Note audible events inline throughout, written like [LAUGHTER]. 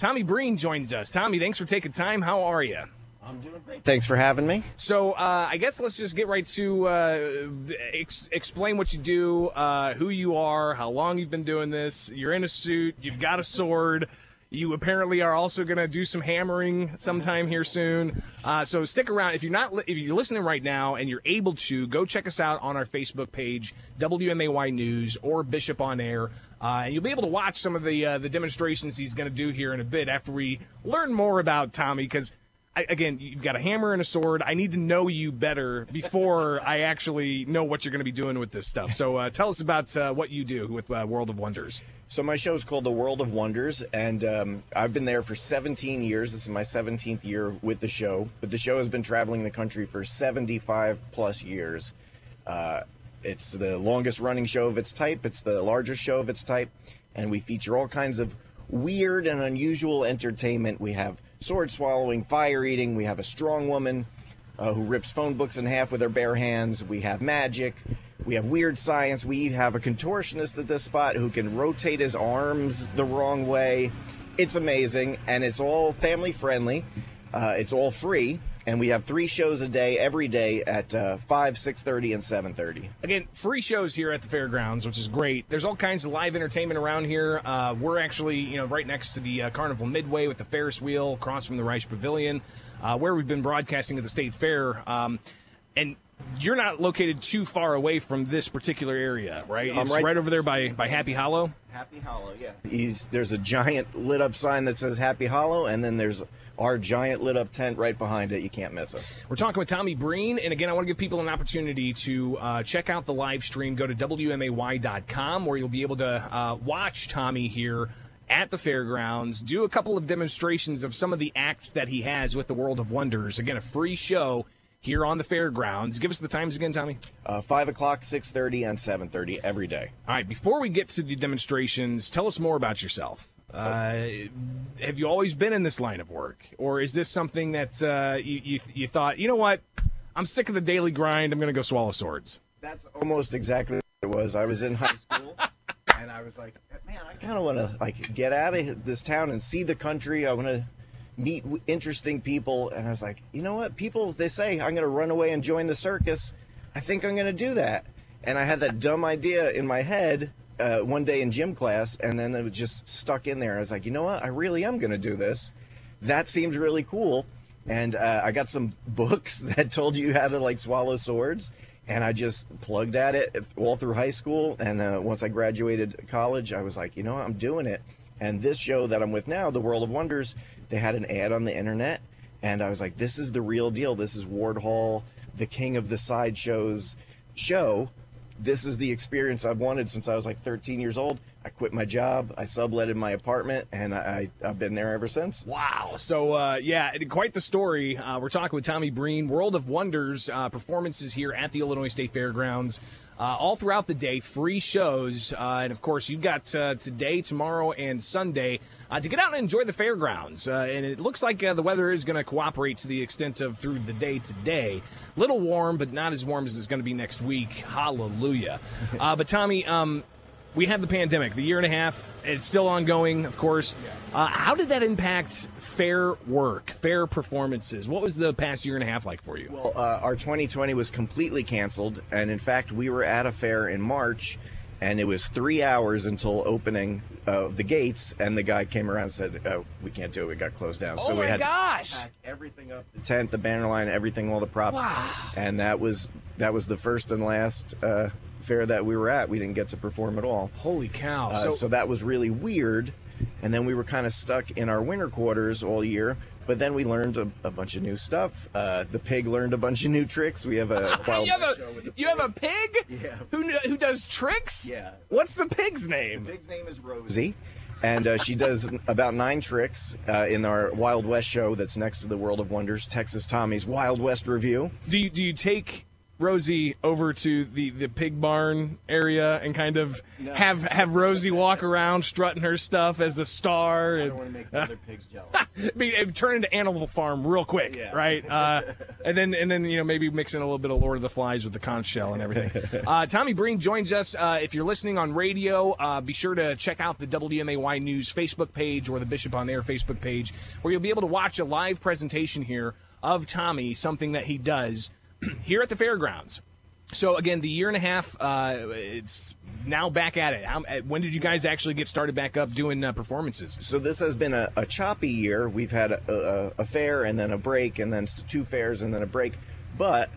Tommy Breen joins us. Tommy, thanks for taking time. How are you? I'm doing great. Thanks for having me. So uh, I guess let's just get right to uh, ex- explain what you do, uh, who you are, how long you've been doing this. You're in a suit. You've got a sword. You apparently are also going to do some hammering sometime here soon. Uh, so stick around. If you're not, if you're listening right now and you're able to, go check us out on our Facebook page, WMAY News or Bishop on Air, uh, and you'll be able to watch some of the uh, the demonstrations he's going to do here in a bit after we learn more about Tommy because I, again, you've got a hammer and a sword. I need to know you better before I actually know what you're going to be doing with this stuff. So uh, tell us about uh, what you do with uh, World of Wonders. So my show is called The World of Wonders, and um, I've been there for 17 years. This is my 17th year with the show, but the show has been traveling the country for 75 plus years. Uh, it's the longest running show of its type. It's the largest show of its type, and we feature all kinds of weird and unusual entertainment. We have sword swallowing, fire eating. We have a strong woman uh, who rips phone books in half with her bare hands. We have magic. We have weird science. We have a contortionist at this spot who can rotate his arms the wrong way. It's amazing, and it's all family friendly. Uh, it's all free and we have three shows a day every day at uh, 5 6.30 and 7.30 again free shows here at the fairgrounds which is great. There's all kinds of live entertainment around here. Uh, we're actually you know right next to the uh, carnival midway with the ferris wheel across from the reich pavilion uh, where we've been broadcasting at the state fair. Um, and you're not located too far away from this particular area, right? It's right, right, over there by, by Happy Hollow. Happy Hollow, yeah. He's, there's a giant lit up sign that says Happy Hollow, and then there's our giant lit up tent right behind it. You can't miss us. We're talking with Tommy Breen, and again, I want to give people an opportunity to uh, check out the live stream. Go to WMAY.com where you'll be able to uh, watch Tommy here at the fairgrounds, do a couple of demonstrations of some of the acts that he has with the World of Wonders. Again, a free show here on the fairgrounds. Give us the times again, Tommy. Uh, Five o'clock, six thirty, and seven thirty every day. All right. Before we get to the demonstrations, tell us more about yourself. Uh, have you always been in this line of work, or is this something that uh, you, you, you thought, you know what, I'm sick of the daily grind. I'm going to go swallow swords. That's almost exactly what it was. I was in high school, and I was like, man, I kind of want to like get out of this town and see the country. I want to meet interesting people, and I was like, you know what, people they say I'm going to run away and join the circus. I think I'm going to do that. And I had that dumb idea in my head uh, one day in gym class, and then it was just stuck in there. I was like, you know what? I really am going to do this. That seems really cool. And uh, I got some books [LAUGHS] that told you how to like swallow swords, and I just plugged at it all through high school. And uh, once I graduated college, I was like, you know what? I'm doing it. And this show that I'm with now, The World of Wonders, they had an ad on the internet, and I was like, this is the real deal. This is Ward Hall, the king of the sideshows show this is the experience I've wanted since I was like 13 years old. I quit my job, I subletted my apartment, and I, have been there ever since. Wow. So, uh, yeah, quite the story. Uh, we're talking with Tommy Breen, World of Wonders uh, performances here at the Illinois State Fairgrounds. Uh, all throughout the day, free shows. Uh, and of course, you've got uh, today, tomorrow, and Sunday to get out and enjoy the fairgrounds. and it looks like the weather is going to cooperate to the extent of through the day today. Little warm, but not as warm as it's going to be next week. Hallelujah. [LAUGHS] but, Tommy, um, we have the pandemic, the year and a half. It's still ongoing, of course. Uh, how did that impact fair work, fair performances? What was the past year and a half like for you? Well, uh, our 2020 was completely canceled, and in fact, we were at a fair in March, and it was three hours until opening of the gates, and the guy came around and said, oh, "We can't do it. We got closed down." Oh so we had gosh. to pack everything up: the tent, the banner line, everything, all the props, wow. and that was that was the first and last. Fair that we were at, we didn't get to perform at all. Holy cow! Uh, so, so that was really weird. And then we were kind of stuck in our winter quarters all year. But then we learned a, a bunch of new stuff. Uh, the pig learned a bunch of new tricks. We have a [LAUGHS] wild you have a you have a pig yeah. who who does tricks. Yeah. What's the pig's name? The pig's name is Rosie and uh, she does about nine tricks uh, in our Wild West show that's next to the World of Wonders, Texas Tommy's Wild West Review. Do you do you take Rosie over to the, the pig barn area and kind of have have Rosie walk around strutting her stuff as a star I and want to make [LAUGHS] other pigs jealous. [LAUGHS] be, turn into Animal Farm real quick, Yeah. right? Uh, [LAUGHS] and then and then you know maybe mix in a little bit of Lord of the Flies with the conch shell and everything. Uh, Tommy Breen joins us. Uh, if you're listening on radio, uh, be sure to check out the WMAY News Facebook page or the Bishop on Air Facebook page, where you'll be able to watch a live presentation here of Tommy, something that he does [CLEARS THROAT] here at the fairgrounds. So again, the year and a half, uh, it's now back at it. How, uh, when did you guys actually get started back up doing uh, performances? So this has been a, a choppy year. We've had a, a, a fair and then a break, and then two fairs and then a break. But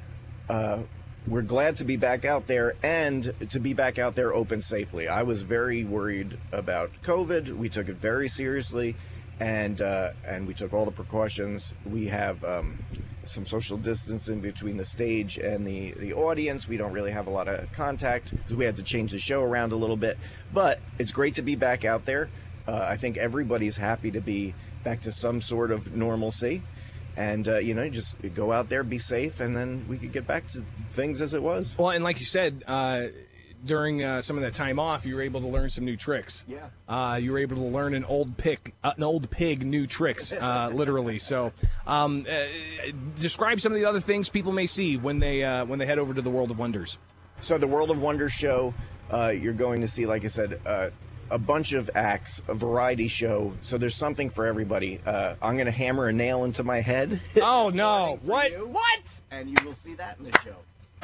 uh, we're glad to be back out there and to be back out there open safely. I was very worried about COVID. We took it very seriously, and uh, and we took all the precautions. We have. Um, some social distancing between the stage and the, the audience. We don't really have a lot of contact because we had to change the show around a little bit. But it's great to be back out there. Uh, I think everybody's happy to be back to some sort of normalcy. And, uh, you know, just go out there, be safe, and then we could get back to things as it was. Well, and like you said, uh, during uh, some of that time off, you were able to learn some new tricks. Yeah. Uh, you were able to learn an old pig, uh, an old pig, new tricks, uh, [LAUGHS] literally. So, um, uh, describe some of the other things people may see when they uh, when they head over to the World of Wonders. So the World of Wonders show, uh, you're going to see, like I said, uh, a bunch of acts, a variety show. So there's something for everybody. Uh, I'm going to hammer a nail into my head. [LAUGHS] Oh no! What? you, What? And you will see that in the show.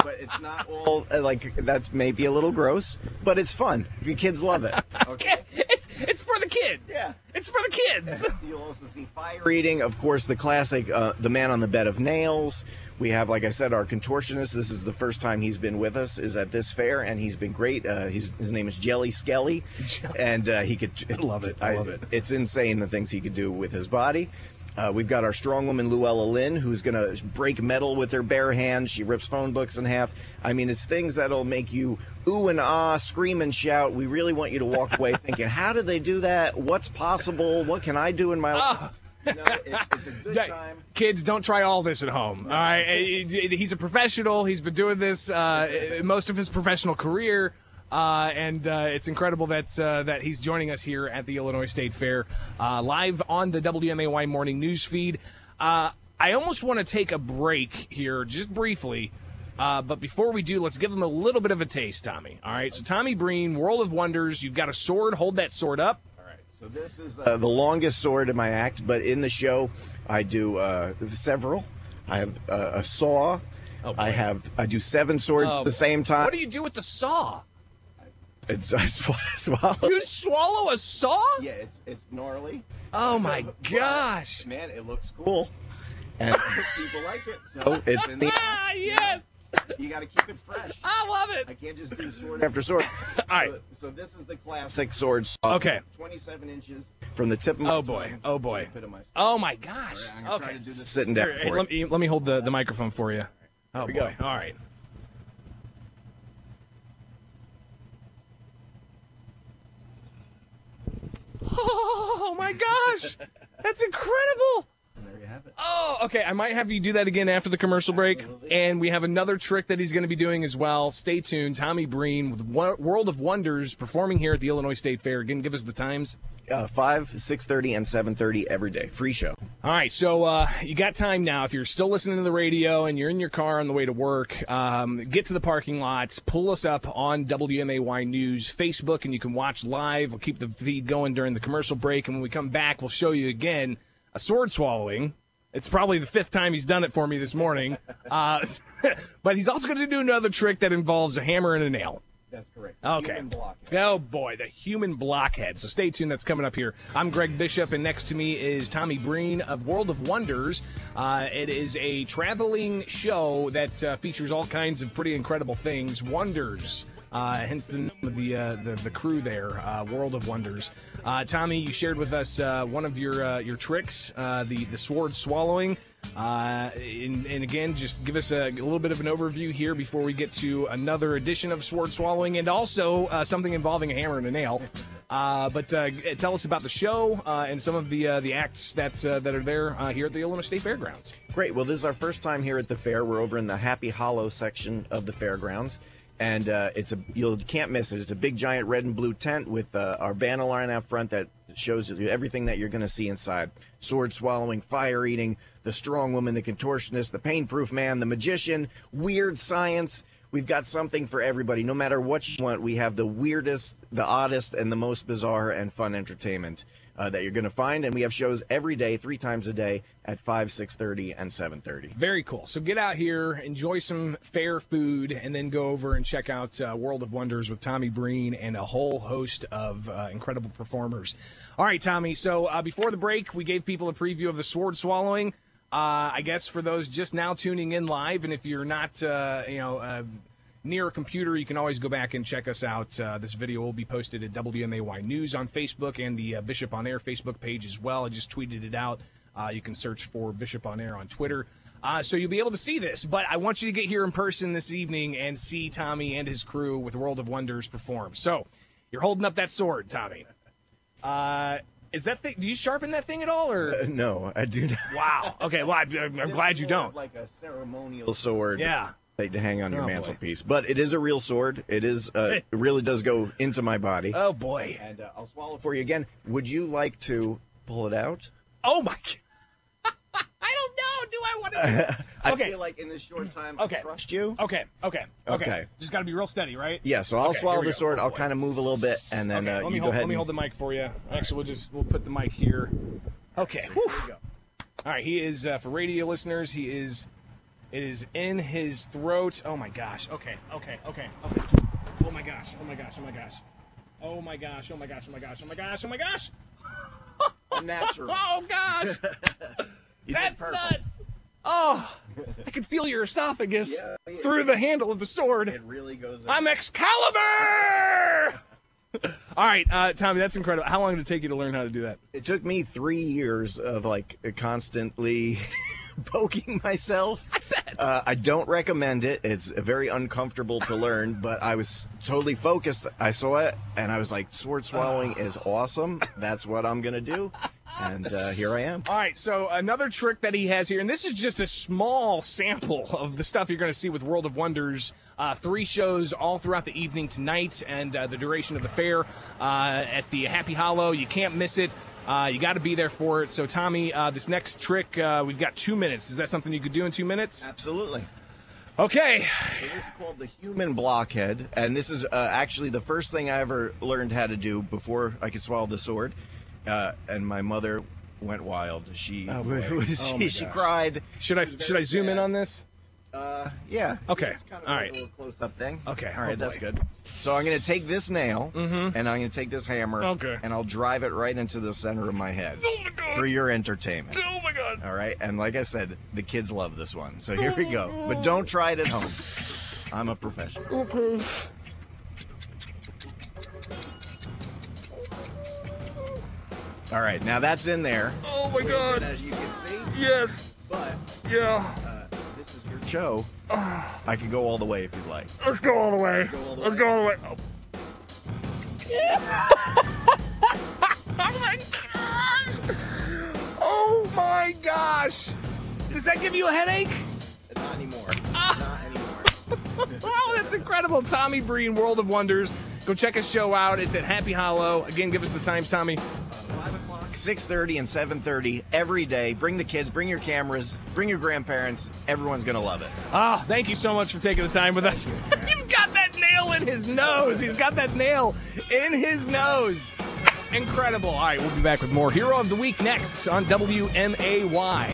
But it's not all uh, like that's maybe a little gross, but it's fun. The kids love it. [LAUGHS] Okay. It's it's for the kids. Yeah. It's for the kids. [LAUGHS] You'll also see fire eating, of course, the classic uh, "The Man on the Bed of Nails." We have, like I said, our contortionist. This is the first time he's been with us. Is at this fair, and he's been great. Uh, he's, his name is Jelly Skelly, [LAUGHS] and uh, he could. I love it. I love it. It's insane the things he could do with his body. Uh, we've got our strong woman Luella Lynn, who's going to break metal with her bare hands. She rips phone books in half. I mean, it's things that'll make you ooh and ah, scream and shout. We really want you to walk away [LAUGHS] thinking, how did they do that? What's possible? What can I do in my life? You know, it's, it's a good [LAUGHS] time. Kids, don't try all this at home. All right, [LAUGHS] he's a professional. He's been doing this uh, most of his professional career, uh, and uh, it's incredible that uh, that he's joining us here at the Illinois State Fair, uh, live on the WMAY morning news feed. Uh, I almost want to take a break here, just briefly. Uh, but before we do, let's give them a little bit of a taste, Tommy. All right, so Tommy Breen, World of Wonders. You've got a sword. Hold that sword up. All right. So this is uh, the longest sword in my act, but in the show, I do uh, several. I have uh, a saw. Oh, boy. I have I do seven swords Oh, at the same time. What do you do with the saw? It's [LAUGHS] I sw- swallow. You swallow a saw? Yeah, it's it's gnarly. Oh my But, gosh. man, it looks cool, and [LAUGHS] people like it. So it's in the Ah, yes. you got to keep it fresh. I love it. I can't just do sword after sword. So, [LAUGHS] All right. so this is the classic sword saw. Okay. 27 inches from the tip of my Oh boy. Oh boy. the pit of my. Oh my gosh. I'm gonna try Okay. to do this sitting down Here, hey, for let you. me let me hold the, the microphone for you. Oh we boy. go. All right. Oh my gosh. That's incredible. There you have it. Oh, okay. I might have you do that again after the commercial break. And we have another trick that he's going to be doing as well. Stay tuned. Tommy Breen with World of Wonders performing here at the Illinois State Fair. Again, give us the times. Uh, 5, 6.30, and 7.30 every day. Free show. All right, so uh, you got time now. If you're still listening to the radio and you're in your car on the way to work, um, get to the parking lots, pull us up on WMAY News Facebook, and you can watch live. We'll keep the feed going during the commercial break, and when we come back, we'll show you again a sword swallowing. It's probably the fifth time he's done it for me this morning. [LAUGHS] Uh, [LAUGHS] but he's also going to do another trick that involves a hammer and a nail. That's correct. Okay. Oh boy, the human blockhead. So stay tuned. That's coming up here. I'm Greg Bishop, and next to me is Tommy Breen of World of Wonders. Uh, it is a traveling show that uh, features all kinds of pretty incredible things. Wonders. Uh, hence the name of the, uh, the the crew there, uh, World of Wonders. Tommy, you shared with us one of your your tricks, the the sword swallowing. Uh, and, and again, just give us a, a little bit of an overview here before we get to another edition of sword swallowing, and also uh, something involving a hammer and a nail. Uh, but tell us about the show and some of the the acts that that are there here at the Illinois State Fairgrounds. Great. Well, this is our first time here at the fair. We're over in the Happy Hollow section of the fairgrounds, and uh, it's a you can't miss it. It's a big giant red and blue tent with uh, our banner line out front that shows you everything that you're going to see inside: sword swallowing, fire eating, the strong woman, the contortionist, the pain proof man, the magician, weird science. We've got something for everybody. No matter what you want, we have the weirdest, the oddest, and the most bizarre and fun entertainment uh, that you're going to find. And we have shows every day, three times a day at 5, 6.30, and 7.30. Very cool. So get out here, enjoy some fair food, and then go over and check out uh, World of Wonders with Tommy Breen and a whole host of uh, incredible performers. All right, Tommy. So uh, before the break, we gave people a preview of the sword swallowing. Uh, I guess for those just now tuning in live, and if you're not, uh, you know, uh, near a computer, you can always go back and check us out. Uh, this video will be posted at WMAY News on Facebook and the uh, Bishop on Air Facebook page as well. I just tweeted it out. Uh, you can search for Bishop on Air on Twitter. Uh, so you'll be able to see this, but I want you to get here in person this evening and see Tommy and his crew with World of Wonders perform. So you're holding up that sword, Tommy. [LAUGHS] Is that thing? Do you sharpen that thing at all, or Uh, [LAUGHS] no, I do not. wow? Okay, well I, I'm glad you don't. Like a ceremonial sword. Yeah. like To hang on your Oh, boy. mantelpiece, but it is a real sword. It is. Uh, it really does go into my body. Oh boy. and uh, I'll swallow for you again. Would you like to pull it out? Oh my. [LAUGHS] I don't know. Do I want to? [LAUGHS] I Okay. feel like in this short time, Okay. I trust you. Okay, okay, okay. Okay. Just got to be real steady, right? Yeah, so I'll Okay, swallow the go. sword. Oh, I'll kind of move a little bit, and then Okay, uh, you hold. go ahead. Let me and- hold the mic for you. Actually, we'll just we'll put the mic here. Okay. So here. All right. He is uh, for radio listeners. He is. It is in his throat. Oh my gosh. Okay. Okay. Okay. Okay. Oh my gosh. Oh my gosh. Oh my gosh. Oh my gosh. Oh my gosh. Oh my gosh. Oh my gosh. Oh my gosh. A [LAUGHS] natural. [LAUGHS] Oh gosh. Did That's nuts. Oh, I can feel your esophagus Yeah, yeah. through the handle of the sword. It really goes. in. I'm Excalibur! [LAUGHS] All right, uh, Tommy, that's incredible. How long did it take you to learn how to do that? It took me three years of like constantly [LAUGHS] poking myself. I bet. Uh, I don't recommend it. It's very uncomfortable to learn, but I was totally focused. I saw it and I was like, sword swallowing [SIGHS] is awesome. That's what I'm going to do. And uh, here I am. All right, so another trick that he has here, and this is just a small sample of the stuff you're going to see with World of Wonders. Uh, three shows all throughout the evening tonight and uh, the duration of the fair uh, at the Happy Hollow. You can't miss it. Uh, you got to be there for it. So, Tommy, uh, this next trick, uh, we've got two minutes. Is that something you could do in two minutes? Absolutely. Okay. So this is called the human blockhead, and this is uh, actually the first thing I ever learned how to do before I could swallow the sword. Uh, and my mother went wild. She Oh, boy. [LAUGHS] she, Oh, my she cried. Should I should I very zoom in on this? Uh, yeah. Okay. It's kind of All like right. a little close-up thing. Okay. All right, Oh, that's good. So I'm going to take this nail, and I'm going to take this hammer, Okay. and I'll drive it right into the center of my head Oh my god. for your entertainment. Oh my god. All right, and like I said, the kids love this one. So here we go. But don't try it at home. I'm a professional. Okay. All right, now that's in there. Oh my god. As you can see, Yes. but Yeah. uh, this is your show. I could go all the way if you'd like. Let's go all the way. go all the Let's way. go all the way. Oh. [LAUGHS] oh my gosh. Oh my gosh. Does that give you a headache? Not anymore. [LAUGHS] Not anymore. Oh, that's incredible. Tommy Breen, World of Wonders. Go check his show out. It's at Happy Hollow. Again, give us the times, Tommy. Five o'clock, six thirty, and seven thirty every day. Bring the kids. Bring your cameras. Bring your grandparents. Everyone's gonna love it. Oh, thank you so much for taking the time with us. [LAUGHS] You've got that nail in his nose. He's got that nail in his nose. Incredible. All right, we'll be back with more Hero of the Week next on WMAY.